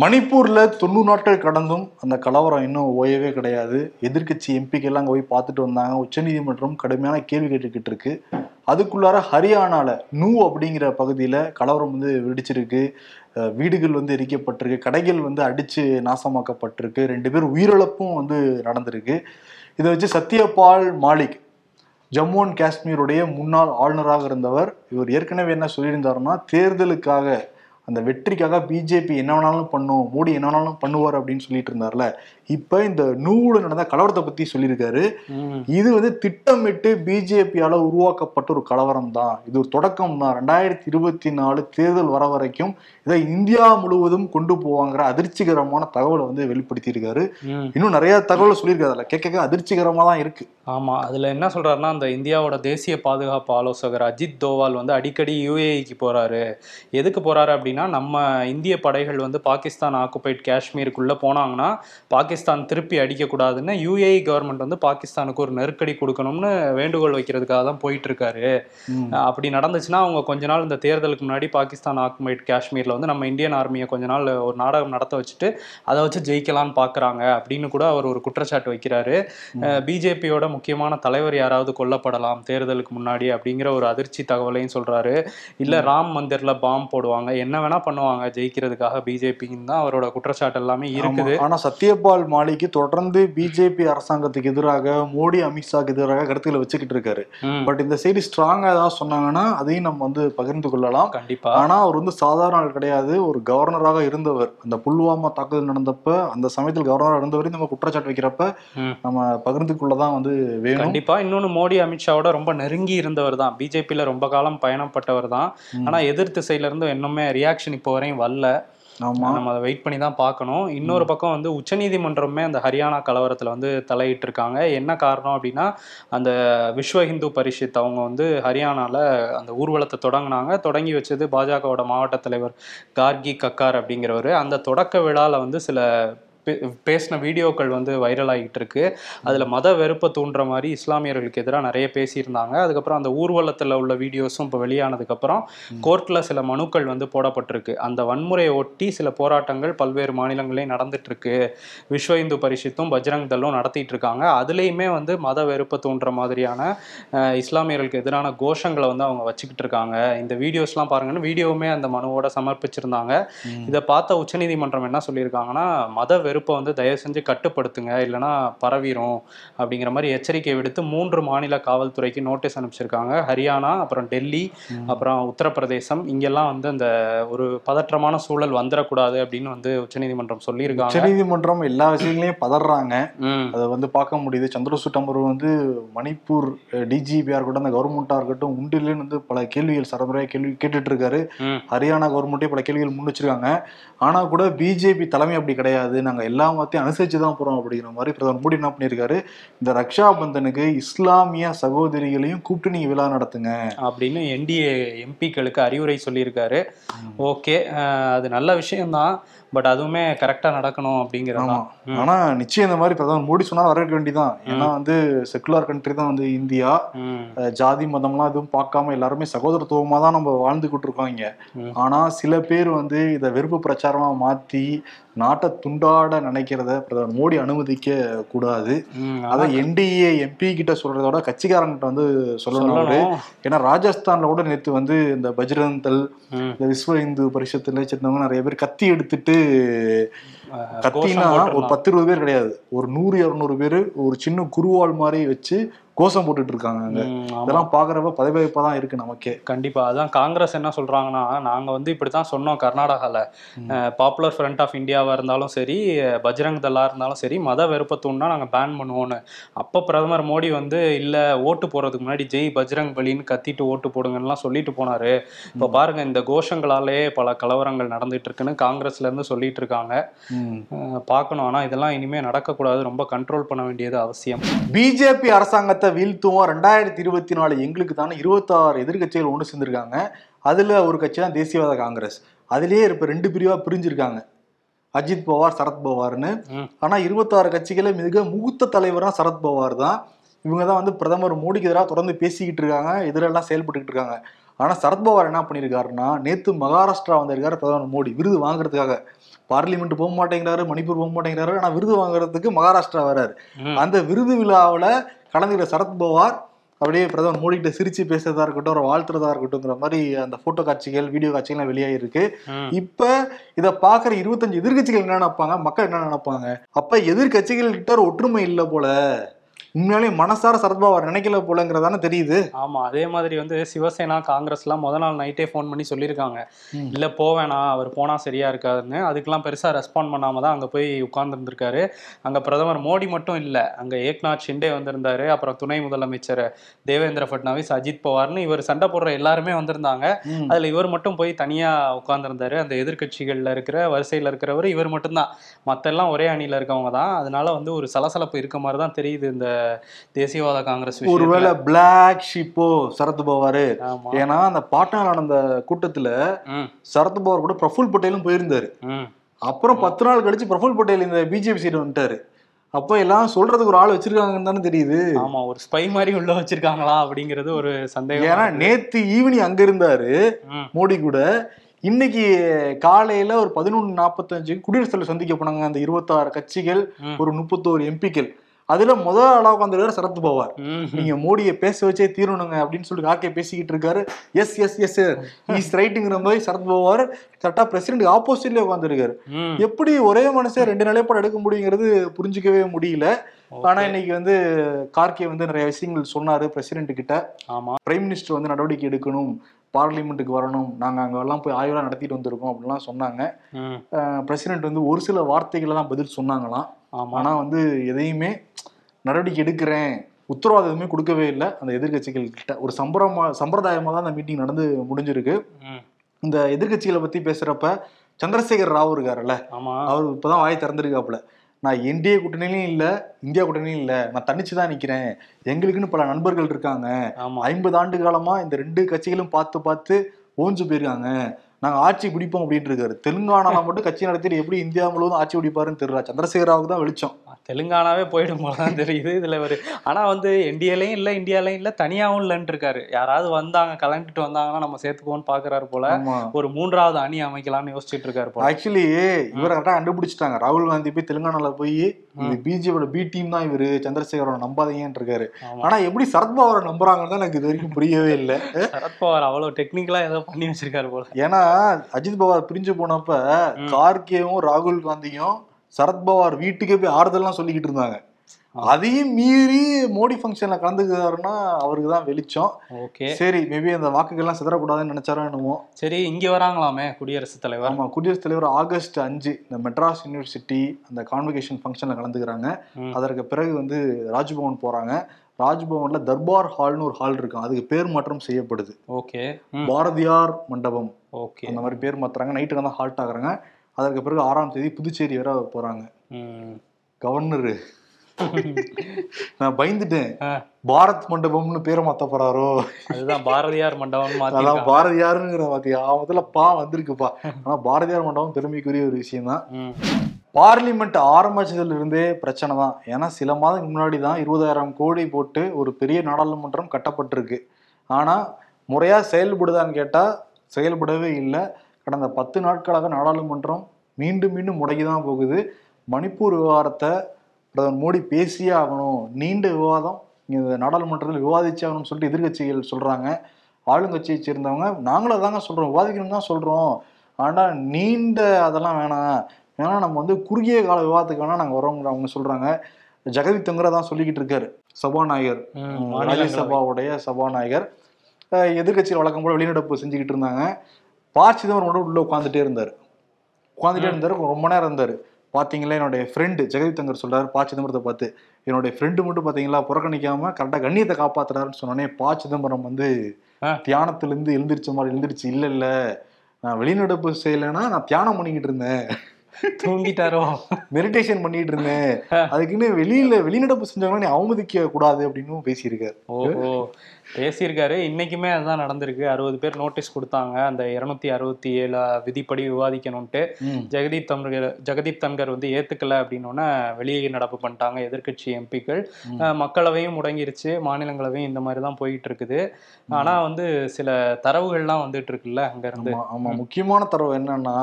மணிப்பூர்ல தொண்ணூறு நாட்கள் கடந்தும் அந்த கலவரம் இன்னும் ஓயவே கிடையாது. எதிர்க்கட்சி எம்பிக்கெல்லாம் அங்கே போய் பார்த்துட்டு வந்தாங்க. உச்சநீதிமன்றம் கடுமையான கேள்வி கேட்டுக்கிட்டு இருக்கு. அதுக்குள்ளார ஹரியானால நூ அப்படிங்கிற பகுதியில கலவரம் வந்து வெடிச்சிருக்கு. வீடுகள் வந்து எரிக்கப்பட்டிருக்கு. கடைகள் வந்து அடிச்சு நாசமாக்கப்பட்டிருக்கு. ரெண்டு பேர் உயிரிழப்பும் வந்து நடந்திருக்கு. இதை வச்சு சத்யபால் மாலிக் ஜம்மு அண்ட் காஷ்மீருடைய முன்னாள் ஆளுநராக இருந்தவர் இவர் ஏற்கனவே என்ன சொல்லியிருந்தாருன்னா தேர்தலுக்காக அந்த வெற்றிக்காக பிஜேபி என்ன வேணாலும் பண்ணும் மோடி என்ன வேணாலும் பண்ணுவார் அப்படின்னு சொல்லிட்டு இருந்தார்ல இப்ப இந்த நூறு நடந்த கலவரத்தை பத்தி சொல்லியிருக்காரு. இது வந்து திட்டமிட்டு பிஜேபியால உருவாக்கப்பட்ட ஒரு கலவரம் தான் இது ஒரு தொடக்கம் தான். ரெண்டாயிரத்தி இருபத்தி நாலு தேர்தல் வர வரைக்கும் இதை இந்தியா முழுவதும் கொண்டு போவாங்கிற அதிர்ச்சிகரமான தகவலை வந்து வெளிப்படுத்தி இருக்காரு ம். இன்னும் நிறைய தகவலை சொல்லியிருக்காரு. அதுல கேட்க கேட்க அதிர்ச்சிகரமா தான் இருக்கு. ஆமா அதுல என்ன சொல்றாருன்னா அந்த இந்தியாவோட தேசிய பாதுகாப்பு ஆலோசகர் அஜித் தோவால் வந்து அடிக்கடி யுஏஇக்கு போறாரு. எதுக்கு போறாரு அப்படின்னா நம்ம இந்திய படைகள் வந்து பாகிஸ்தான் ஆக்குபைட் காஷ்மீருக்குள்ள போனாங்கன்னா பாகிஸ்தான் திருப்பி அடிக்கக்கூடாதுன்னு யுஏஇ கவர்மெண்ட் வந்து பாகிஸ்தானுக்கு ஒரு நெருக்கடி கொடுக்கணும்னு வேண்டுகோள் வைக்கிறதுக்காக தான் போயிட்டு இருக்காரு ம். அப்படி நடந்துச்சுன்னா அவங்க கொஞ்ச நாள் இந்த தேர்தலுக்கு முன்னாடி பாகிஸ்தான் ஆக்குமைட் காஷ்மீர்ல வந்து நம்ம இந்தியன் ஆர்மியை கொஞ்ச நாள் ஒரு நாடகம் நடத்த வச்சுட்டு அதை வச்சு ஜெயிக்கலாம்னு பாக்குறாங்க அப்படின்னு கூட அவர் ஒரு குற்றச்சாட்டு வைக்கிறாரு. பிஜேபியோட முக்கியமான தலைவர் யாராவது கொல்லப்படலாம் தேர்தலுக்கு முன்னாடி அப்படிங்கிற ஒரு அதிர்ச்சி தகவலையும் சொல்றாரு. இல்ல ராம் மந்திர்ல பாம் போடுவாங்க. என்ன வேணா பண்ணுவாங்க ஜெயிக்கிறதுக்காக பிஜேபின்னு தான் அவரோட குற்றச்சாட்டு எல்லாமே இருக்குது. ஆனா சத்யபால் மாலிக்கு தொடர்ந்து பிஜேபி அரசாங்கத்துக்கு எதிராக மோடி அமித்ஷாக்கு எதிராக கருத்துக்களை வச்சுக்கிட்டு இருக்காரு. பட் இந்த செய்தி ஸ்ட்ராங்கா ஏதாவது சொன்னாங்கன்னா அதையும் நம்ம வந்து பகிர்ந்து கொள்ளலாம். கண்டிப்பா. ஆனா அவர் வந்து சாதாரண ஆள் கிடையாது. ஒரு கவர்னராக இருந்தவர். அந்த புல்வாமா தாக்குதல் நடந்தப்ப அந்த சமயத்தில் கவர்னராக இருந்தவரையும் நம்ம குற்றச்சாட்டு வைக்கிறப்ப. நம்ம பகிர்ந்து கொள்ளதான் வந்து வேணும். கண்டிப்பா. இன்னொன்னு மோடி அமித்ஷாவோட ரொம்ப நெருங்கி இருந்தவர் தான். பிஜேபியில ரொம்ப காலம் பயணப்பட்டவர் தான். ஆனா எதிர் திசையில இருந்து இன்னுமே ரியாக்ஷன் இப்போ வரையும் வரல. நம்ம அதை வெயிட் பண்ணி தான் பார்க்கணும். இன்னொரு பக்கம் வந்து உச்சநீதிமன்றமே அந்த ஹரியானா கலவரத்துல வந்து தலையிட்டு இருக்காங்க என்ன காரணம் அப்படின்னா அந்த விஸ்வ இந்து பரிஷத் அவங்க வந்து ஹரியானால அந்த ஊர்வலத்தை தொடங்கினாங்க. தொடங்கி வச்சது பாஜகவோட மாவட்ட தலைவர் கார்கி கக்கார் அப்படிங்கிறவர். அந்த தொடக்க விழால வந்து சில பேசின வீடியோக்கள் வந்து வைரல் ஆகிட்டு இருக்கு அதுல மத வெறுப்பை தூண்டுற மாதிரி இஸ்லாமியர்களுக்கு எதிராக நிறைய பேசியிருந்தாங்க. அதுக்கப்புறம் அந்த ஊர்வலத்துல உள்ள வீடியோஸும் இப்போ வெளியானதுக்கு அப்புறம் கோர்ட்ல சில மனுக்கள் வந்து போடப்பட்டிருக்கு. அந்த வன்முறையை ஒட்டி சில போராட்டங்கள் பல்வேறு மாநிலங்களையும் நடந்துட்டு இருக்கு விஸ்வ இந்து பரிஷத்தும் பஜ்ரங் தளும் நடத்திட்டு இருக்காங்க அதுலேயுமே வந்து மத வெறுப்பை தூண்டுற மாதிரியான இஸ்லாமியர்களுக்கு எதிரான கோஷங்களை வந்து அவங்க வச்சுக்கிட்டு இருக்காங்க இந்த வீடியோஸ்லாம் பாருங்கன்னு வீடியோவுமே அந்த மனுவோட சமர்ப்பிச்சிருந்தாங்க. இதை பார்த்த உச்சநீதிமன்றம் என்ன சொல்லியிருக்காங்கன்னா மத வெறுப்பை வந்து தயவு செஞ்சு கட்டுப்படுத்துங்க. இல்லைன்னா பரவிரும். அப்படிங்கிற மாதிரி எச்சரிக்கை விடுத்து மூன்று மாநில காவல்துறைக்கு நோட்டீஸ் அனுப்பிச்சிருக்காங்க. ஹரியானா அப்புறம் டெல்லி அப்புறம் உத்தரப்பிரதேசம். இங்கெல்லாம் வந்து அந்த ஒரு பதற்றமான சூழல் வந்துடக்கூடாது அப்படின்னு வந்து உச்சநீதிமன்றம் சொல்லியிருக்காங்க. உச்சநீதிமன்றம் எல்லா விஷயங்களையும் பதறாங்க. அதை வந்து பார்க்க முடியுது. சந்திரசூட் அமர்வு வந்து மணிப்பூர் டிஜிபியா இருக்கட்டும் அந்த கவர்மெண்டா இருக்கட்டும் உண்டு இல்லைன்னு வந்து பல கேள்விகள் சரமுறையா கேள்வி கேட்டுட்டு இருக்காரு ஹரியானா கவர்மெண்ட்டே பல கேள்விகள் முன் வச்சிருக்காங்க. ஆனா கூட பிஜேபி தலைமை அப்படி கிடையாது. நாங்க எல்லா மத்தையும் அனுசரிச்சு தான் போறோம் அப்படிங்கிற மாதிரி பிரதமர் மோடி என்ன பண்ணியிருக்காரு? இந்த ரக்ஷா பந்தனுக்கு இஸ்லாமிய சகோதரிகளையும் கூப்பிட்டு நீங்க விழா நடத்துங்க. அப்படின்னு என்டிஏ எம்பிக்களுக்கு அறிவுரை சொல்லியிருக்காரு. ஓகே அது நல்ல விஷயம்தான். பட் அதுவுமே கரெக்டாக நடக்கணும் அப்படிங்கிறது ஆமா. தான் ஆனா நிச்சயம் இந்த மாதிரி பிரதமர் மோடி சொன்னா வரவேற்க வேண்டியதான் ஏன்னா வந்து செக்குலர் கண்ட்ரி தான் வந்து இந்தியா. ஜாதி மதம்லாம் எதுவும் பார்க்காம எல்லாருமே சகோதரத்துவமா தான் நம்ம வாழ்ந்துகிட்டு இருக்கோம் இங்க. ம். ஆனா சில பேர் வந்து இதை வெறுப்பு பிரச்சாரமா மாத்தி நாட்டை துண்டாட நினைக்கிறத பிரதமர் மோடி அனுமதிக்க கூடாது. அதை என்டிஏ எம்பி கிட்ட சொல்றதோட கட்சிக்காரங்கிட்ட வந்து சொல்லணும் ஏன்னா ராஜஸ்தான்ல கூட நேத்து வந்து இந்த பஜ்ரங் ம். இந்த விஸ்வ இந்து பரிஷத்துல சேர்ந்தவங்க நிறைய பேர் கத்தி எடுத்துட்டு கத்தினா ஒரு. பத்து இருபது பேர் கிடையாது. ஒரு நூறு இருநூறு பேர் ஒரு சின்ன குருவால் மாதிரி வச்சு கோஷம் போட்டுட்டு இருக்காங்க அங்க. ம், ஆமா. இதெல்லாம் பாக்குறப்ப பதவியப்பா தான் இருக்கு நமக்கே. கண்டிப்பா. அதான் காங்கிரஸ் என்ன சொல்றாங்கன்னா நாங்க வந்து இப்படித்தான் சொன்னோம் கர்நாடகால. பாப்புலர் ஃப்ரண்ட் ஆஃப் இந்தியாவா இருந்தாலும் சரி பஜ்ரங் தளா இருந்தாலும் சரி மத வெறுப்பை தூண்டினா நாங்க பேன் பண்ணுவோம்னு. அப்ப பிரதமர் மோடி வந்து இல்ல ஓட்டு போறதுக்கு முன்னாடி ஜெய் பஜ்ரங் பலின்னு கத்திட்டு ஓட்டு போடுங்கன்னுலாம் சொல்லிட்டு போனாரு. இப்ப பாருங்க இந்த கோஷங்களாலே பல கலவரங்கள் நடந்துட்டு இருக்குன்னு காங்கிரஸ்ல இருந்து சொல்லிட்டு இருக்காங்க. பார்க்கணும். ஆனா இதெல்லாம் இனிமே நடக்கக்கூடாது. ரொம்ப கண்ட்ரோல் பண்ண வேண்டியது அவசியம். பிஜேபி அரசாங்கத்தை வீழ்த்துவோம். ரெண்டாயிரத்தி இருபத்தி நாலு எங்களுக்கு தானே இருபத்தாறு எதிர்க்கட்சிகள் ஒன்று சேர்ந்திருக்காங்க. அதுல ஒரு கட்சி தான் தேசியவாத காங்கிரஸ். அதுலயே இப்ப ரெண்டு பிரிவா பிரிஞ்சிருக்காங்க. அஜித் பவார் சரத் பவார்னு. ம். ஆனா இருபத்தாறு கட்சிகள மிக மூத்த தலைவரா சரத் பவார் தான். இவங்க தான் வந்து பிரதமர் மோடிக்கு எதிராக தொடர்ந்து பேசிக்கிட்டு இருக்காங்க. எதிரெல்லாம் செயல்பட்டுக்கிட்டு இருக்காங்க. ஆனா சரத்பவார் என்ன பண்ணியிருக்காருன்னா நேத்து மகாராஷ்டிரா வந்திருக்காரு பிரதமர் மோடி. விருது வாங்குறதுக்காக. பார்லிமெண்ட் போக மாட்டேங்கிறாரு மணிப்பூர் போக மாட்டேங்கிறாரு ஆனா விருது வாங்குறதுக்கு மகாராஷ்டிரா வராரு. ம். அந்த விருது விழாவுல கலந்துக்கிற சரத்பவார் அப்படியே பிரதமர் மோடி கிட்ட சிரிச்சு பேசுறதா இருக்கட்டும் ஒரு வாழ்த்துறதா இருக்கட்டும்ங்கிற மாதிரி அந்த போட்டோ காட்சிகள் வீடியோ காட்சிகள்லாம் வெளியாகிருக்கு ம். இப்ப இத பாக்குற இருபத்தஞ்சு எதிர்க்கட்சிகள் என்ன நினைப்பாங்க? மக்கள் என்ன நினைப்பாங்க? அப்ப எதிர்க்கட்சிகள் கிட்ட ஒரு ஒற்றுமை இல்ல போல. உண்மையாலேயே மனசார சரத்பவார் நினைக்கல போலங்கிறதானே தெரியுது. ஆமா அதே மாதிரி வந்து சிவசேனா காங்கிரஸ்லாம் முத நாள் நைட்டே ஃபோன் பண்ணி சொல்லியிருக்காங்க. இல்ல போவேணாம் அவர் போனா சரியா இருக்காதுன்னு. அதுக்கெல்லாம் பெருசா ரெஸ்பாண்ட் பண்ணாம தான் அங்க போய் உட்கார்ந்துருந்துருக்காரு. அங்க பிரதமர் மோடி மட்டும் இல்ல அங்க ஏக்நாத் ஷிண்டே வந்திருந்தாரு. அப்புறம் துணை முதலமைச்சர் தேவேந்திர ஃபட்னாவிஸ் அஜித் பவார்னு இவர் சண்டை போடுற எல்லாருமே வந்திருந்தாங்க. அதுல இவர் மட்டும் போய் தனியா உட்கார்ந்திருந்தாரு. அந்த எதிர்க்கட்சிகள்ல இருக்கிற வரிசையில இருக்கிறவர் இவர் மட்டும்தான். மத்த எல்லாம் ஒரே அணியில இருக்கவங்க தான். அதனால வந்து ஒரு சலசலப்பு இருக்க மாதிரி தான் தெரியுது இந்த தேசியவாத காங்கிரஸ். ஒருவேளை பிளாக் ஷிப்போ சரத்பவார் ஆமா. ஏன்னா அந்த பாட்னால நடந்த கூட்டத்துல ம். சரத்பவார் கூட பிரஃபுல் பட்டேலும் போயிருந்தாரு. அப்புறம் பத்து நாள் கழிச்சு பிரஃபுல் பட்டேல் இந்த பிஜேபி சீட் வந்துட்டாரு. அப்ப எல்லாம் சொல்றதுக்கு ஒரு ஆள் வச்சிருக்காங்கன்னு தானே தெரியுது. ஆமா ஒரு ஸ்பை மாதிரி உள்ள வச்சிருக்காங்களா அப்படிங்கிறது ஒரு சந்தேகம். ஏன்னா நேத்து ஈவினிங் அங்க இருந்தாரு. மோடி கூட. இன்னைக்கு காலையில ஒரு பதினொன்று நாற்பத்தஞ்சு குடியரசுத் தலைவர் சந்திக்க போனாங்க. அந்த இருபத்தாறு கட்சிகள். ஒரு முப்பத்தோரு எம்பிக்கள். அதுல முதல் ஆளா உட்காந்துருக்காரு சரத் பவார். நீங்க மோடியை பேச வச்சே தீரணுங்க அப்படின்னு சொல்லி ஆக்கே பேசிக்கிட்டு இருக்காரு. எஸ் எஸ் எஸ் இஸ் ரைட்டுங்கிற மாதிரி சரத் பவார் கரெக்டா பிரசிடென்ட் ஆப்போசிட்ல உட்காந்துருக்காரு. எப்படி ஒரே மனுஷன் ரெண்டு நிலைப்பாடு எடுக்க முடியுங்கிறது புரிஞ்சுக்கவே முடியல. ஆனா இன்னைக்கு வந்து கார்கே வந்து நிறைய விஷயங்கள் சொன்னாரு பிரசிடென்ட் கிட்ட. ஆமா. பிரைம் மினிஸ்டர் வந்து நடவடிக்கை எடுக்கணும் பார்லிமெண்ட்டுக்கு வரணும் நாங்க அங்கெல்லாம் போய் ஆய்வெல்லாம் நடத்திட்டு வந்திருக்கோம் அப்படிலாம் சொன்னாங்க. பிரசிடென்ட் வந்து ஒரு சில வார்த்தைகளை தான் பதில் சொன்னாங்களாம். ஆமா. ஆனா வந்து எதையுமே நடவடிக்கை எடுக்கிறேன் உத்தரவாதம் எதுவுமே கொடுக்கவே இல்லை. அந்த எதிர்க்கட்சிகள் கிட்ட ஒரு சம்பிரமா சம்பிரதாயமா தான் அந்த மீட்டிங் நடந்து முடிஞ்சிருக்கு. இந்த எதிர்க்கட்சிகளை பத்தி பேசுறப்ப சந்திரசேகர் ராவ் இருக்காருல்ல அவர் இப்பதான் வாய் திறந்திருக்காப்புல. நான் என்டிஏ கூட்டணியிலும் இல்ல இந்தியா கூட்டணியும் இல்ல நான் தனிச்சு தான் நிக்கிறேன். எங்களுக்குன்னு பல நண்பர்கள் இருக்காங்க. ஐம்பது ஆண்டு காலமா இந்த ரெண்டு கட்சிகளும் பார்த்து பார்த்து ஓஞ்சு போயிருக்காங்க. நாங்க ஆட்சி பிடிப்போம் அப்படின்ட்டு இருக்காரு. தெலுங்கானால மட்டும் கட்சி நடத்திட்டு எப்படி இந்தியா முழுவதும் ஆட்சி பிடிப்பாருன்னு தெரியல. சந்திரசேகராவுக்கு தான் வெளிச்சம். தெலுங்கானாவே போயிடும் போலதான் தெரியுது. இதுல ஒரு ஆனா வந்து என்டிஏலையும் இல்ல இந்தியாலையும் இல்ல தனியாவும் இல்லைன்னு இருக்காரு. யாராவது வந்தாங்க கலந்துட்டு வந்தாங்கன்னா நம்ம சேர்த்துக்குவோன்னு பாக்குறாரு போல. ஒரு மூன்றாவது அணி அமைக்கலாம்னு யோசிச்சுட்டு இருக்காரு போல. ஆக்சுவலி இவரை கரெக்டா கண்டுபிடிச்சிட்டாங்க. ராகுல் காந்தி போய் தெலுங்கானால போய் இது பிஜேபியோட பி டீம் தான் இவரு. சந்திரசேகரோட நம்பாதீங்கன்னு இருக்காரு. ஆனா எப்படி சரத்பவாரை நம்புறாங்கன்னு தான் எனக்கு இது வரைக்கும் புரியவே இல்லை. சரத்பவார் அவ்வளவு டெக்னிக்கலா ஏதோ பண்ணி வச்சிருக்காரு போல. ஏன்னா அஜித் பவார் பிரிஞ்சு போனப்ப கார்கேவும் ராகுல் காந்தியும் சரத்பவார் வீட்டுக்கே போய் ஆறுதல்லாம் சொல்லிக்கிட்டு இருந்தாங்க. அதையும் மீறி மோடி ஃபங்க்ஷன்ல கலந்துக்கிறாருன்னா அவருக்கு தான் வெளிச்சம். ஓகே. சரி மேபி அந்த வாக்குகள்லாம் சிதறக்கூடாதுன்னு நினைச்சாரோ என்னமோ. சரி இங்க வராங்களாமே குடியரசுத் தலைவர்? ஆமா குடியரசுத் தலைவர் ஆகஸ்ட் அஞ்சு இந்த மெட்ராஸ் யூனிவர்சிட்டி அந்த கான்வெகேஷன் ஃபங்க்ஷன்ல கலந்துக்கிறாங்க. அதற்கு பிறகு வந்து ராஜ்பவன் போறாங்க. ராஜ்பவன்ல தர்பார் ஹால்னு ஒரு ஹால் இருக்கும் அதுக்கு பேர் மாற்றம் செய்யப்படுது. ஓகே. பாரதியார் மண்டபம். ஓகே. அந்த மாதிரி பேர் மாத்துறாங்க. நைட்டுக்கு தான் ஹால்ட் ஆகுறாங்க. அதற்கு பிறகு ஆறாம் தேதி புதுச்சேரி வர போறாங்க. கவர்னரு. நான் பயந்துட்டேன். பாரத் மண்டபம்னு பேரை மாத்த போறாரோ? அதுதான் பாரதியார் மண்டபம் அதான் பாரதியாருங்கிற பாத்தியா முதல்ல பா வந்திருக்குப்பா. ஆனா பாரதியார் மண்டபம் பெருமைக்குரிய ஒரு விஷயம் தான். பார்லிமெண்ட் ஆரம்பிச்சதுலேருந்தே பிரச்சனை தான். ஏன்னா சில மாதத்துக்கு முன்னாடி தான் இருபதாயிரம் கோடி போட்டு ஒரு பெரிய நாடாளுமன்றம் கட்டப்பட்டிருக்கு. ஆனால் முறையாக செயல்படுதான்னு கேட்டால் செயல்படவே இல்லை. கடந்த பத்து நாட்களாக நாடாளுமன்றம் மீண்டும் மீண்டும் முடங்கி தான் போகுது. மணிப்பூர் விவகாரத்தை பிரதமர் மோடி பேசியே ஆகணும். நீண்ட விவாதம். இந்த நாடாளுமன்றத்தில் விவாதிச்சே ஆகணும்னு சொல்லிட்டு எதிர்க்கட்சிகள் சொல்கிறாங்க ஆளுங்கட்சியை சேர்ந்தவங்க நாங்களும் தாங்க சொல்கிறோம் விவாதிக்கணும் தான் சொல்கிறோம் ஆனால் நீண்ட அதெல்லாம் வேணாம். ஏன்னா நம்ம வந்து குறுகிய கால விவாதத்துக்கு வேணா நாங்க வரோங்கிற அவங்க சொல்றாங்க. ஜெகதீப் தங்கரா தான் சொல்லிக்கிட்டு இருக்காரு சபாநாயகர். ராஜ்யசபாவுடைய சபாநாயகர். அஹ், எதிர்க்கட்சியில் வழக்கம் போல வெளிநடப்பு செஞ்சுக்கிட்டு இருந்தாங்க. ப சிதம்பரம் உள்ள உட்காந்துட்டே இருந்தாரு. உட்காந்துட்டே இருந்தாரு ரொம்ப நேரம் இருந்தாரு. பாத்தீங்களா என்னுடைய ஃப்ரெண்டு ஜெகதீப் தங்கர் சொல்றாரு ப சிதம்பரத்தை பார்த்து என்னுடைய ஃப்ரெண்டு மட்டும் பாத்தீங்களா புறக்கணிக்காம கரெக்டா கண்ணியத்தை காப்பாத்துறாருன்னு சொன்னோடனே ப சிதம்பரம் வந்து ஆ. தியானத்துல இருந்து எழுந்திரிச்ச மாதிரி எழுந்திரிச்சு இல்ல இல்ல நான் வெளிநடப்பு செய்யலைன்னா நான் தியானம் பண்ணிக்கிட்டு இருந்தேன். தூங்கிட்டாரோ? மெடிடேஷன் பண்ணிட்டு இருந்தேன். அதுக்குன்னு வெளியில வெளிநடப்பு செஞ்சவங்க நீ அவமதிக்க கூடாது அப்படின்னு பேசியிருக்காரு. ஓஹோ. பேசியிருக்காரு. இன்னைக்குமே அதுதான் நடந்திருக்கு. அறுபது பேர் நோட்டீஸ் கொடுத்தாங்க. அந்த இருநூத்தி அறுபத்தி ஏழு விதிப்படி விவாதிக்கணும்ட்டு. ஜெகதீப் தன்கர் ஜெகதீப் தன்கர் வந்து ஏத்துக்கல அப்படின்னோடனே வெளியே நடப்பு பண்ணிட்டாங்க எதிர்க்கட்சி எம்பிக்கள். மக்களவையும் முடங்கிருச்சு. மாநிலங்களவையும் இந்த மாதிரி தான் போயிட்டு இருக்குது. ஆனா வந்து சில தரவுகள்லாம் வந்துட்டு இருக்குல்ல அங்க இருந்து ஆமா. முக்கியமான தரவு என்னன்னா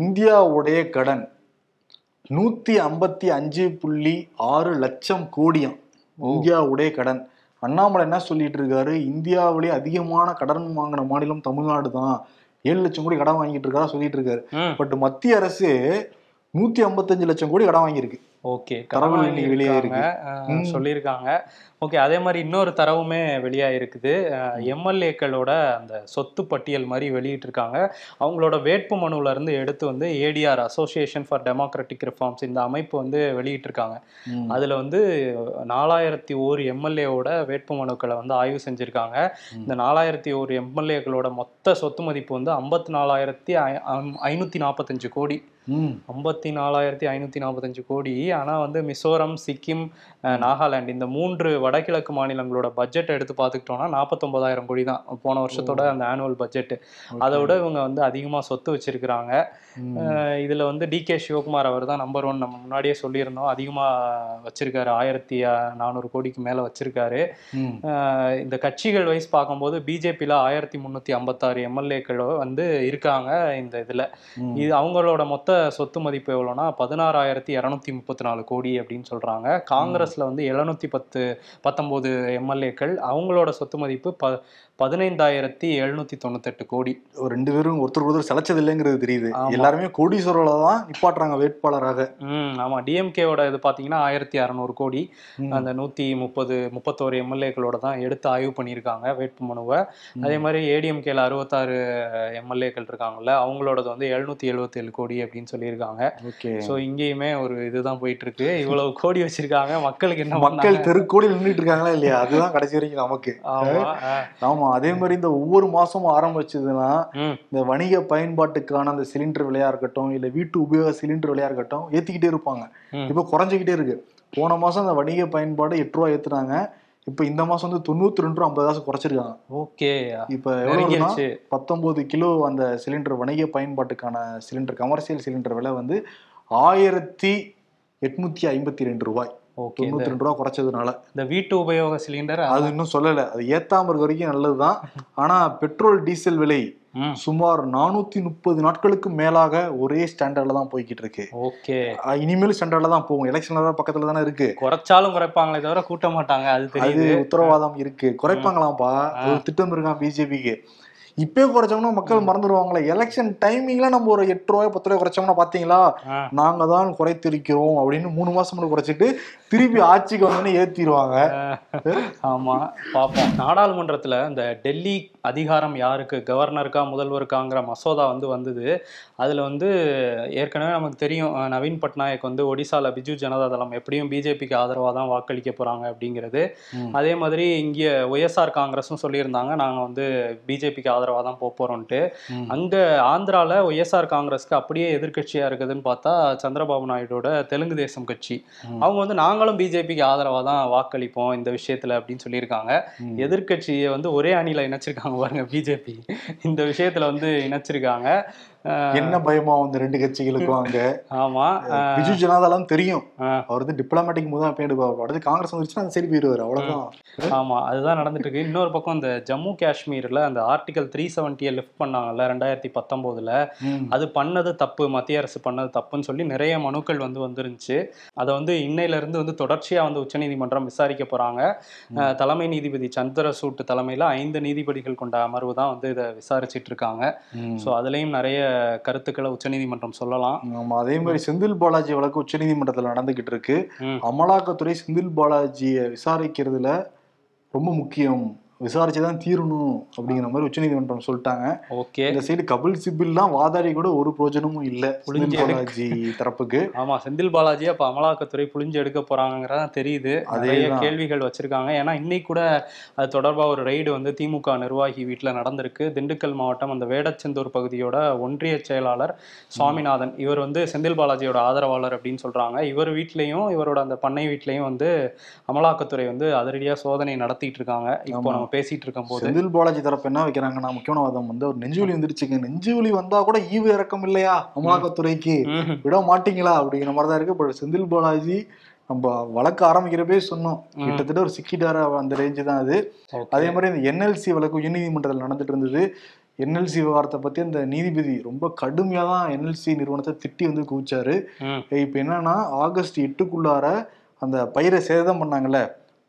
இந்தியாவுடைய கடன் நூத்தி ஐம்பத்தி அஞ்சு புள்ளி ஆறு லட்சம் கோடியாம். இந்தியாவுடைய கடன். அண்ணாமலை என்ன சொல்லிட்டு இருக்காரு? இந்தியாவிலே அதிகமான கடன் வாங்கின மாநிலம் தமிழ்நாடு தான். ஏழு லட்சம் கோடி கடன் வாங்கிட்டு இருக்காரா சொல்லிட்டு இருக்காரு. பட் மத்திய அரசு நூத்தி ஐம்பத்தஞ்சு லட்சம் கோடி கடன் வாங்கியிருக்கு. ஓகே தரவு வெளியே சொல்லியிருக்காங்க. ஓகே அதே மாதிரி இன்னொரு தரவுமே வெளியாயிருக்குது. எம்எல்ஏக்களோட அந்த சொத்து பட்டியல் மாதிரி வெளியிட்டிருக்காங்க. அவங்களோட வேட்பு மனுல இருந்து எடுத்து வந்து ADR association for democratic reforms இந்த அமைப்பு வந்து வெளியிட்டிருக்காங்க. அதுல வந்து நாலாயிரத்தி ஒரு எம்எல்ஏவோட வேட்பு மனுக்களை வந்து ஆய்வு செஞ்சிருக்காங்க. இந்த நாலாயிரத்தி ஒரு எம்எல்ஏக்களோட மொத்த சொத்து மதிப்பு வந்து ஐம்பத்தி நாலாயிரத்தி ஐநூத்தி நாற்பத்தஞ்சு கோடி. ஐம்பத்தி நாலாயிரத்தி ஐநூற்றி நாற்பத்தஞ்சு கோடி. ஆனால் வந்து மிசோரம் சிக்கிம் நாகாலாந்து இந்த மூன்று வடகிழக்கு மாநிலங்களோட பட்ஜெட் எடுத்து பார்த்துக்கிட்டோம்னா நாற்பத்தொம்பதாயிரம் கோடி தான். போன வருஷத்தோட அந்த ஆனுவல் பட்ஜெட் அதை விட இவங்க வந்து அதிகமாக சொத்து வச்சிருக்கிறாங்க. இதுல வந்து டி கே சிவகுமார் அவர் தான் நம்பர் ஒன் நம்ம முன்னாடியே சொல்லியிருந்தோம். அதிகமாக வச்சிருக்காரு. ஆயிரத்தி நானூறு கோடிக்கு மேலே வச்சிருக்காரு. இந்த கட்சிகள் வைஸ் பார்க்கும்போது பிஜேபியில் ஆயிரத்தி முந்நூற்றி ஐம்பத்தாறு எம்எல்ஏக்கள் வந்து இருக்காங்க இந்த இதில். இது அவங்களோட மொத்த சொத்து மதிப்பு எவ்வளோனா பதினாறாயிரத்தி இரநூத்தி முப்பத்தி நாலு கோடி அப்படின்னு சொல்கிறாங்க காங்கிரஸில் வந்து எழுநூத்தி பத்து பத்தொம்போது எம்எல்ஏக்கள் அவங்களோட சொத்து மதிப்பு ப பதினைந்தாயிரத்தி எழுநூத்தி தொண்ணூத்தெட்டு கோடி. ரெண்டு பேரும் ஒருத்தர் ஒருத்தர் சளைச்சது இல்லைங்கிறது தெரியுது. எல்லாருமே கோடீஸ்வரர்ல தான் நிப்பாட்டுறாங்க வேட்பாளராக. ம் ஆமா. டிஎம்கேவோட இது பார்த்தீங்கன்னா ஆயிரத்தி அறநூறு கோடி. அந்த நூத்தி முப்பது முப்பத்தோரு எம்எல்ஏக்களோட தான் எடுத்து ஆய்வு பண்ணியிருக்காங்க வேட்புமனுவை. அதே மாதிரி ஏடிஎம்கேல அறுபத்தாறு எம்எல்ஏக்கள் இருக்காங்கல்ல அவங்களோடது வந்து எழுநூத்தி எழுபத்தேழு கோடி அப்படின்னு சொல்லியிருக்காங்க. ஓகே. ஸோ இங்கேயுமே ஒரு இதுதான் போயிட்டு இருக்கு இவ்வளவு கோடி வச்சிருக்காங்க. மக்களுக்கு என்ன மக்கள் தெருக்கோடி நின்றுட்டு இருக்காங்களா இல்லையா? அதுதான் கடைசி வரைக்கும் நமக்கு. ஆமா. ஆமா அதே மாதிரி இந்த ஒவ்வொரு மாசமும் ஆரம்பிச்சதுன்னா இந்த வணிக பயன்பாட்டுக்கான அந்த சிலிண்டர் விலையா இருக்கட்டும் இல்ல வீட்டு உபயோக சிலிண்டர் விலையா இருக்கட்டும் ஏத்திக்கிட்டே இருப்பாங்க. இப்ப குறைஞ்சிக்கிட்டே இருக்கு. போன மாசம் அந்த வணிக பயன்பாடு எட்டு ரூபா ஏத்துனாங்க. இப்ப இந்த மாசம் வந்து தொண்ணூத்தி ரெண்டு ரூபா ஐம்பது காசு குறைச்சிருக்காங்க. ஓகே. இப்ப நெருங்கிருச்சு. பத்தொன்பது கிலோ அந்த சிலிண்டர் வணிக பயன்பாட்டுக்கான சிலிண்டர் கமர்ஷியல் சிலிண்டர் விலை வந்து ஆயிரத்தி எட்நூத்தி ஐம்பத்தி ரெண்டு ரூபாய். தொண்ணூத்தி ரெண்டு ரூபா குறைச்சதுனால. இந்த வீட்டு உபயோக சிலிண்டர் அது இன்னும் சொல்லல. அது ஏத்தாம இருக்க வரைக்கும் நல்லதுதான். ஆனா பெட்ரோல் டீசல் விலை சுமார் நானூத்தி முப்பது நாட்களுக்கு மேலாக ஒரே ஸ்டாண்டர்ட்ல தான் போய்கிட்டு இருக்கு. ஓகே. இனிமேல் ஸ்டாண்டர்ட்ல தான் போகும். எலெக்ஷன் தான் பக்கத்துல தானே இருக்கு. குறைச்சாலும் குறைப்பாங்களே தவிர கூட்ட மாட்டாங்க அது அது தெரியுது. உத்தரவாதம் இருக்கு. குறைப்பாங்களாம்ப்பா? ஒரு திட்டம் இருக்கான் பிஜேபிக்கு இப்பே குறைச்சோம்னா மக்கள் மறந்துடுவாங்களே. எலெக்ஷன் டைமிங்ல நம்ம ஒரு எட்டு ரூபாய் பத்து ரூபாய் குறைச்சோம்னா பாத்தீங்களா. நாங்க தான் குறைத்திருக்கிறோம் அப்படின்னு மூணு மாசம் குறைச்சிட்டு திருப்பி ஆட்சிக்கு வந்தோடனே ஏத்திடுவாங்க. ஆமா. பார்ப்போம் நாடாளுமன்றத்துல இந்த டெல்லி அதிகாரம் யாருக்கு கவர்னருக்கா முதல்வருக்காங்கிற மசோதா வந்து வந்தது. அதுல வந்து ஏற்கனவே நமக்கு தெரியும் நவீன் பட்நாயக் வந்து ஒடிசால பிஜு ஜனதா தளம் எப்படியும் பிஜேபிக்கு ஆதரவா தான் வாக்களிக்க போறாங்க அப்படிங்கிறது. அதே மாதிரி இங்க ஒய்எஸ்ஆர் காங்கிரஸும் சொல்லியிருந்தாங்க நாங்க வந்து பிஜேபிக்கு ஆதரவா தான் போறோம்ட்டு. அங்க ஆந்திரால ஒய்எஸ்ஆர் காங்கிரஸ்க்கு அப்படியே எதிர்க்கட்சியா இருக்குதுன்னு பார்த்தா சந்திரபாபு நாயுடோட தெலுங்கு தேசம் கட்சி. அவங்க வந்து நாங்களும் பிஜேபிக்கு ஆதரவா தான் வாக்களிப்போம் இந்த விஷயத்துல அப்படின்னு சொல்லியிருக்காங்க. ம். எதிர்க்கட்சியை வந்து ஒரே அணியில இணைச்சிருக்காங்க பாருங்க பிஜேபி. இந்த விஷயத்துல வந்து இணைச்சிருக்காங்க. என்ன பயமா வந்து ரெண்டு கட்சிகளுக்கும் அங்க? ஆமா பிஜு ஜனதாலாம் தெரியும். அவர் வந்து டிப்ளமேட்டிக் மூவ் தான் போயிட்டு அடுத்து காங்கிரஸ் வந்துருச்சுன்னா அந்த சைடு போயிடுவாரு அவ்வளவுதான். ஆமா அதுதான் நடந்துட்டு இருக்கு இன்னொரு பக்கம் இந்த ஜம்மு காஷ்மீர்ல அந்த ஆர்டிகல் த்ரீ செவன்ட்டியை லிஃப்ட் பண்ணாங்கல்ல ரெண்டாயிரத்தி பத்தொன்பதுல. அது பண்ணது தப்பு மத்திய அரசு பண்ணது தப்புன்னு சொல்லி நிறைய மனுக்கள் வந்து வந்துருந்துச்சு. அதை வந்து இன்னையில இருந்து வந்து தொடர்ச்சியா வந்து உச்சநீதிமன்றம் விசாரிக்க போறாங்க. தலைமை நீதிபதி சந்திரசூட் தலைமையில ஐந்து நீதிபதிகள் கொண்ட அமர்வு தான் வந்து இதை விசாரிச்சிட்டு இருக்காங்க. ஸோ அதுலயும் நிறைய கருத்துக்களை உச்சநீதிமன்றம் சொல்லலாம். ஆமா அதே மாதிரி செந்தில் பாலாஜி வழக்கு உச்சநீதிமன்றத்துல நடந்துகிட்டு இருக்கு. அமலாக்கத்துறை செந்தில் பாலாஜியை விசாரிக்கிறதுல ரொம்ப முக்கியம். விசாரிச்சுதான் தீரணும் அப்படிங்கிற மாதிரி உச்சநீதிமன்றம் சொல்லிட்டாங்க. ஓகே. இந்த சைடு கபில் சிபில்லாம் வாதாடி கூட ஒரு பிரயோஜனமும் இல்ல. புளிஞ்சு பாலாஜி தரப்புக்கு. ஆமா செந்தில் பாலாஜி அப்ப அமலாக்கத்துறை புளிஞ்சு எடுக்க போறாங்கிறதா தெரியுது. நிறைய அதேதான். கேள்விகள் வச்சிருக்காங்க. ஏன்னா இன்னைக்கு கூட அது தொடர்பா ஒரு ரெய்டு வந்து திமுக நிர்வாகி வீட்டுல நடந்திருக்கு. திண்டுக்கல் மாவட்டம் அந்த வேடச்செந்தூர் பகுதியோட ஒன்றிய செயலாளர் சுவாமிநாதன். இவர் வந்து செந்தில் பாலாஜியோட ஆதரவாளர் அப்படின்னு சொல்றாங்க. இவர் வீட்லயும் இவரோட அந்த பண்ணை வீட்லயும் வந்து அமலாக்கத்துறை வந்து அதிரடியா சோதனை நடத்திட்டு இருக்காங்க. இப்போ. நம்ம பேசிட்டு இருக்கும் போது செந்தில் பாலாஜி தரப்பு என்ன வைக்கிறாங்கன்னா முக்கியமான வாதம் வந்து ஒரு நெஞ்சுவலி வந்துருச்சுங்க. நெஞ்சுவலி வந்தா கூட ஈவு இறக்கம் இல்லையா அமலாக்கத்துறைக்கு. விட மாட்டீங்களா? அப்படிங்கிற மாதிரி தான் இருக்கு. பட் செந்தில் பாலாஜி நம்ம வழக்கு ஆரம்பிக்கிறப்பே சொன்னோம். கிட்டத்தட்ட ஒரு சிக்கிட்டார அந்த ரேஞ்சு தான் அது. அதே மாதிரி இந்த என்எல்சி வழக்கு உயர்நீதிமன்றத்தில் நடந்துட்டு இருந்தது என்எல்சி விவகாரத்தை பத்தி அந்த நீதிபதி ரொம்ப கடுமையா தான் என்எல்சி நிறுவனத்தை திட்டி வந்து குவிச்சாரு. இப்ப என்னன்னா ஆகஸ்ட் எட்டுக்குள்ளார அந்த பயிரை சேதம் பண்ணாங்கல்ல?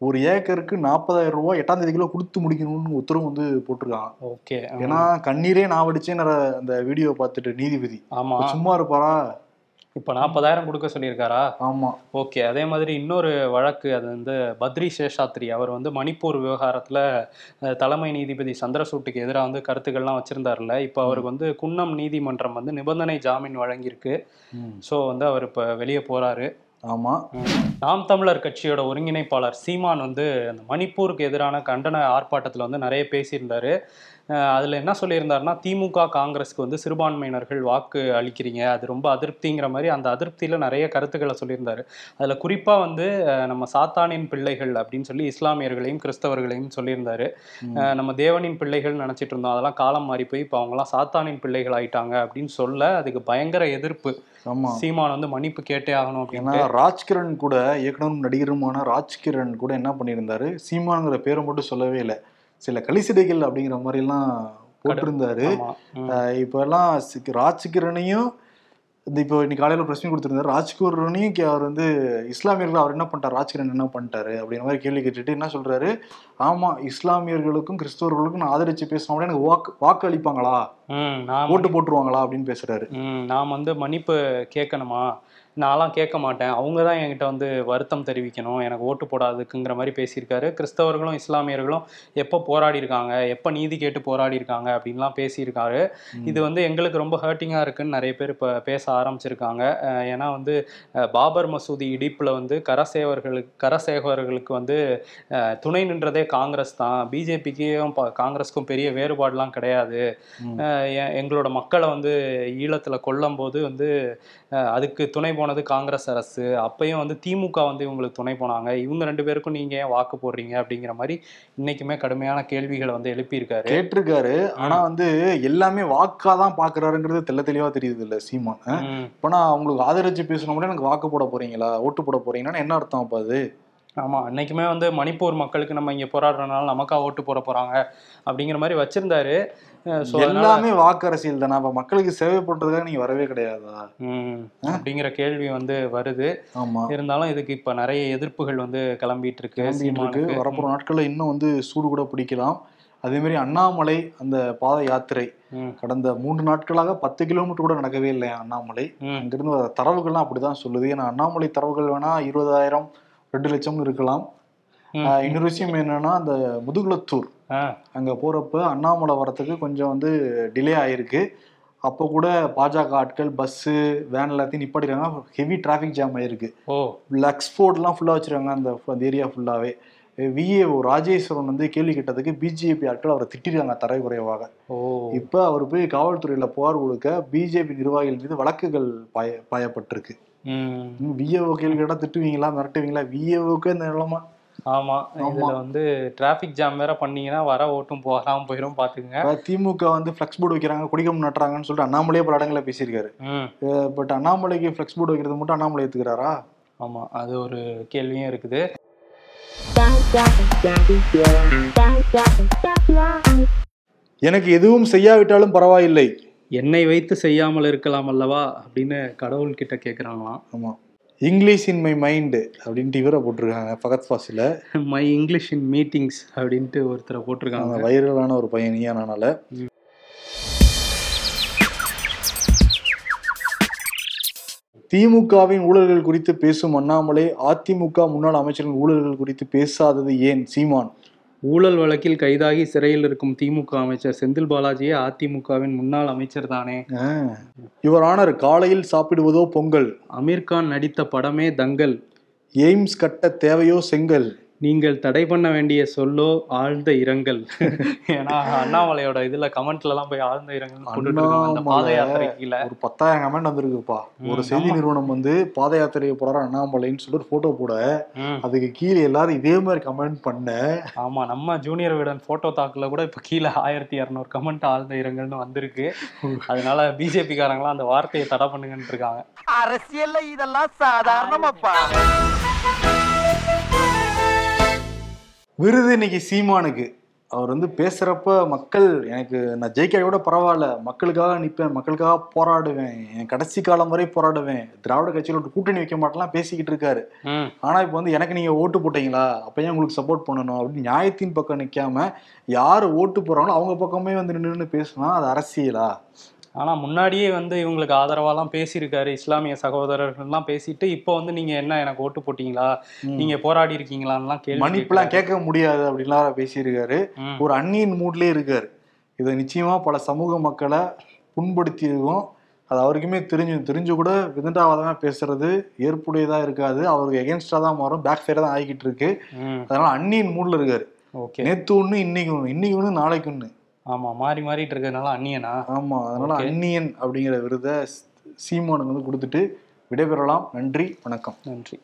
ஒரு ஏக்கருக்கு நாற்பதாயிரம் ரூபாய் எட்டாம் தேதிக்குள்ள கொடுத்து முடிக்கணும்னு உத்தரவு வந்து போட்டிருக்காங்க. ஓகே ஏன்னா கண்ணீரே நான் வடிச்சேன் அந்த வீடியோ பார்த்துட்டு நீதிபதி. ஆமா. சும்மா இருப்பாரா? இப்ப நாற்பதாயிரம் கொடுக்க சொல்லியிருக்காரா? ஆமா. ஓகே அதே மாதிரி இன்னொரு வழக்கு அது வந்து பத்ரி சேஷாத்ரி. அவர் வந்து மணிப்பூர் விவகாரத்துல தலைமை நீதிபதி சந்திரசூட்டுக்கு எதிராக வந்து கருத்துக்கள்லாம் வச்சிருந்தாருல இப்போ அவருக்கு வந்து குன்னம் நீதிமன்றம் வந்து நிபந்தனை ஜாமீன் வழங்கியிருக்கு. ஸோ வந்து அவர் இப்போ வெளியே போறாரு. ஆமாம் நாம் தமிழர் கட்சியோட ஒருங்கிணைப்பாளர் சீமான் வந்து அந்த மணிப்பூருக்கு எதிரான கண்டன ஆர்ப்பாட்டத்தில் வந்து நிறைய பேசியிருந்தாரு. அதுல என்ன சொல்லியிருந்தாருன்னா திமுக காங்கிரஸ்க்கு வந்து சிறுபான்மையினர்கள் வாக்கு அளிக்கிறீங்க அது ரொம்ப அதிருப்திங்கிற மாதிரி அந்த அதிருப்தியில நிறைய கருத்துக்களை சொல்லியிருந்தாரு. அதுல குறிப்பா வந்து நம்ம சாத்தானின் பிள்ளைகள் அப்படின்னு சொல்லி இஸ்லாமியர்களையும் கிறிஸ்தவர்களையும் சொல்லியிருந்தாரு. நம்ம தேவனின் பிள்ளைகள் நினைச்சிட்டு இருந்தோம். அதெல்லாம் காலம் மாறி போய் இப்போ அவங்கலாம் சாத்தானின் பிள்ளைகள் ஆயிட்டாங்க அப்படின்னு சொல்ல அதுக்கு பயங்கர எதிர்ப்பு. சீமான் வந்து மன்னிப்பு கேட்டே ஆகணும் அப்படின்னு ராஜ்கிரண் கூட இயக்குனரும் நடிகருமான ராஜ்கிரண் கூட என்ன பண்ணியிருந்தாரு? சீமானுங்கிற பேரை மட்டும் சொல்லவே இல்லை. சில கலிசிடைகள் அப்படிங்கிற மாதிரி எல்லாம் போட்டிருந்தாரு. இப்ப எல்லாம் ராஜ்கிரனையும் இந்த இப்போ இன்னைக்கு காலையில பிரச்சனை கொடுத்திருந்தாரு. ராஜ்கிரனையும் அவர் வந்து இஸ்லாமியர்கள் அவர் என்ன பண்ணிட்டார்? ராஜ்கிரண் என்ன பண்ணிட்டாரு? அப்படிங்கிற மாதிரி கேள்வி கேட்டுட்டு என்ன சொல்றாரு? ஆமா இஸ்லாமியர்களுக்கும் கிறிஸ்தவர்களுக்கும் நான் ஆதரிச்சு பேசினோட எனக்கு வாக்கு வாக்கு அளிப்பாங்களா ஓட்டு போட்டுருவாங்களா அப்படின்னு பேசுறாரு. நான் வந்து மன்னிப்பு கேட்கணுமா? நான்லாம் கேட்க மாட்டேன். அவங்க தான் என்கிட்ட வந்து வருத்தம் தெரிவிக்கணும். எனக்கு ஓட்டு போடாதுக்குங்கிற மாதிரி பேசியிருக்காரு. கிறிஸ்தவர்களும் இஸ்லாமியர்களும் எப்போ போராடி இருக்காங்க எப்போ நீதி கேட்டு போராடி இருக்காங்க அப்படின்லாம் பேசியிருக்காரு. இது வந்து எங்களுக்கு ரொம்ப ஹர்ட்டிங்காக இருக்குன்னு நிறைய பேர் இப்போ பேச ஆரம்பிச்சிருக்காங்க. ஏன்னா வந்து பாபர் மசூதி இடிப்பில் வந்து கரசேவர்களுக்கு கரசேவர்களுக்கு வந்து துணை நின்றதே காங்கிரஸ் தான். பிஜேபிக்கும் காங்கிரஸ்க்கும் பெரிய வேறுபாடுலாம் கிடையாது. எங்களோட மக்களை வந்து ஈழத்தில் கொல்லும் போது வந்து அதுக்கு துணை போனது காங்கிரஸ் அரசு அப்பயும் வந்து திமுக வந்து இவங்களுக்கு துணை போனாங்க. இவங்க ரெண்டு பேருக்கும் நீங்க ஏன் வாக்கு போடுறீங்க? அப்படிங்கிற மாதிரி இன்னைக்குமே கடுமையான கேள்விகளை வந்து எழுப்பியிருக்காரு. கேட்டிருக்காரு. ஆனா வந்து எல்லாமே வாக்காதான் பாக்குறாருங்கிறது தெள்ள தெளிவா தெரியுது இல்ல சீமான் நான் உங்களுக்கு ஆதரிச்சு பேசணும்னா எனக்கு வாக்கு போட போறீங்களா? ஓட்டு போட போறீங்கன்னா என்ன அர்த்தம் அப்ப அது? ஆமா அன்னைக்குமே வந்து மணிப்பூர் மக்களுக்கு நம்ம இங்க போராடுறதுனால நமக்கா ஓட்டு போட போறாங்க அப்படிங்கிற மாதிரி வச்சிருந்தாரு. எல்லாமே வாக்கு அரசியல் தானே அப்ப மக்களுக்கு சேவை பண்றதுக்காக நீங்க வரவே கிடையாதா? அப்படிங்கிற கேள்வி வந்து வருது. ஆமா. இருந்தாலும் இதுக்கு இப்ப நிறைய எதிர்ப்புகள் வந்து கிளம்பிட்டு இருக்கு. வரப்போற நாட்கள்ல இன்னும் வந்து சூடு கூட பிடிக்கலாம். அதே மாதிரி அண்ணாமலை அந்த பாத யாத்திரை கடந்த மூன்று நாட்களாக பத்து கிலோமீட்டர் கூட நடக்கவே இல்லையா அண்ணாமலை? அங்கிருந்து தரவுகள்லாம் அப்படிதான் சொல்லுது. ஏன்னா அண்ணாமலை தரவுகள் வேணா இருபதாயிரம் ரெண்டு லட்சம் இருக்கலாம். இன்னொரு விஷயம் என்னன்னா அந்த முதுகுளத்தூர் ஆ, அங்க போறப்ப அண்ணாமலை வரத்துக்கு கொஞ்சம் வந்து டிலே ஆயிருக்கு. அப்போ கூட பாஜக ஆட்கள் பஸ்ஸு வேன் எல்லாத்தையும் நிப்பாட்டிடுறாங்க. ஹெவி டிராஃபிக் ஜாம் ஆயிருக்கு. ஓ. லக்ஸ்போர்ட்லாம் ஃபுல்லாக வச்சிருக்காங்க அந்த ஏரியா ஃபுல்லாகவே விஏஓ ராஜேஸ்வரன் வந்து கேள்வி கேட்டதுக்கு பிஜேபி ஆட்கள் அவரை திட்டிருக்காங்க தரைக்குறைவாக ஓ. இப்போ அவர் போய் காவல்துறையில் புகார் கொடுக்க பிஜேபி நிர்வாகிகள் மீது வழக்குகள் பாய பாயப்பட்டிருக்கு. ம். விஏஓ கேள்வி கேட்டால் திட்டுவீங்களா? மிரட்டுவீங்களா? விஏஓக்கு இந்த நிலமா. ஆமா. இதுல வந்து டிராபிக் ஜாம் வேற பண்ணீங்கன்னா வர ஓட்டும் போகாம போயிரும் பாத்துக்கங்க. இப்ப திமுக வந்து ஃப்ளெக்ஸ் போர்டு வைக்கிறாங்க குடிக்கம் நட்டுறாங்கன்னு சொல்லிட்டு அண்ணாமலையே பல இடங்களில் பேசியிருக்காரு. பட் அண்ணாமலைக்கு ஃப்ளெக்ஸ் போர்டு வைக்கிறது மட்டும் அண்ணாமலை ஏத்துக்கிறாரா? ஆமா. அது ஒரு கேள்வியும் இருக்குது. எனக்கு எதுவும் செய்யாவிட்டாலும் பரவாயில்லை. என்னை வைத்து செய்யாமல் இருக்கலாம் அல்லவா அப்படின்னு கடவுள் கிட்ட கேக்குறாங்களாம். ஆமா. இங்கிலீஷ் இன் மை மைண்டு அப்படின்ட்டு இவரை போட்டிருக்காங்க Fahadh ஃபாசில. My English in meetings அப்படின்ட்டு ஒருத்தரை போட்டிருக்காங்க. வைரலான ஒரு பையன் நீயானால திமுகவின் ஊழல்கள் குறித்து பேசும் அண்ணாமலை அதிமுக முன்னாள் அமைச்சரின் ஊழல்கள் குறித்து பேசாதது ஏன்? சீமான். ஊழல் வழக்கில் கைதாகி சிறையில் இருக்கும் திமுக அமைச்சர் செந்தில் பாலாஜியே அதிமுகவின் முன்னாள் அமைச்சர் தானே? யுவர் ஆனர் காலையில் சாப்பிடுவதோ பொங்கல். அமீர்கான் நடித்த படமே தங்கல். எய்ம்ஸ் கட்ட தேவையோ செங்கல். நீங்கள் தடை பண்ண வேண்டிய சொல்லோ ஆழ்ந்த இரங்கல். ஏன்னா அண்ணாமலையோட இதுல கமெண்ட்ல எல்லாம் போய் ஆழ்ந்த இரங்கல் போட்டுட்டு இருக்காங்க அந்த பாத யாத்திரை கீழே. ஒரு பத்தாயிரம் கமெண்ட் வந்திருக்குப்பா. ஒரு செய்தி. நிறுவனம் வந்து பாத யாத்திரையை போறாரு அண்ணாமலைன்னு சொல்லிட்டு போட்டோ போட அதுக்கு கீழே எல்லாரும் இதே மாதிரி கமெண்ட் பண்ண. ஆமா நம்ம ஜூனியர் விடன் போட்டோ தாக்குல கூட இப்ப கீழே ஆயிரத்தி இரநூறு கமெண்ட் ஆழ்ந்த இரங்கல்னு வந்திருக்கு. அதனால பிஜேபி காரங்களாம் அந்த வார்த்தையை தடை பண்ணுங்கன்னு இருக்காங்க. அரசியல்ல இதெல்லாம் சாதாரணமாப்பா. விருது இன்னைக்கு சீமானுக்கு. அவர் வந்து பேசுறப்ப மக்கள் எனக்கு நான் ஜெயிக்க கூட பரவாயில்ல. மக்களுக்காக நிற்பேன் மக்களுக்காக போராடுவேன். என் கடைசி காலம் வரை போராடுவேன். திராவிட கட்சியில ஒரு கூட்டணி வைக்க மாட்டேலாம் பேசிக்கிட்டு இருக்காரு. ஆனா இப்போ வந்து எனக்கு நீங்க ஓட்டு போட்டீங்களா? அப்ப ஏன் உங்களுக்கு சப்போர்ட் பண்ணணும்? அப்படின்னு நியாயத்தின் பக்கம் நிக்காம யாரு ஓட்டு போறாங்களோ அவங்க பக்கமே வந்து நின்று பேசினா அது அரசியலா? ஆனா முன்னாடியே வந்து இவங்களுக்கு ஆதரவாலாம் பேசியிருக்காரு. இஸ்லாமிய சகோதரர்கள்லாம் பேசிட்டு இப்போ வந்து நீங்க என்ன எனக்கு ஓட்டு போட்டீங்களா? நீங்க போராடி இருக்கீங்களான்லாம் கேள்வி மன்னிப்புலாம். கேட்க முடியாது அப்படின்லாம் பேசியிருக்காரு. ஒரு அந்நியன் மூட்லயே இருக்காரு. இது நிச்சயமா பல சமூக மக்களை புண்படுத்தியிருக்கும். அது அவருக்குமே தெரிஞ்சு தெரிஞ்சு கூட விதண்டாவாதமா பேசுறது ஏற்புடையதா இருக்காது. அவருக்கு எகென்ஸ்டா தான் மாறும். பேக் ஃபயர் தான் ஆகிக்கிட்டு இருக்கு. அதனால அந்நியன் மூட்ல இருக்காரு. ஓகே. நேத்து ஒண்ணு இன்னைக்கு ஒண்ணு இன்னைக்கு ஒண்ணு நாளைக்கு ஒண்ணு. ஆமா மாறி மாறிட்டு இருக்கிறதுனால அந்நியனா? ஆமா அதனால. அந்நியன் அப்படிங்கிற விருதை சீமானுக்கு வந்து கொடுத்துட்டு விடைபெறலாம். நன்றி வணக்கம். நன்றி.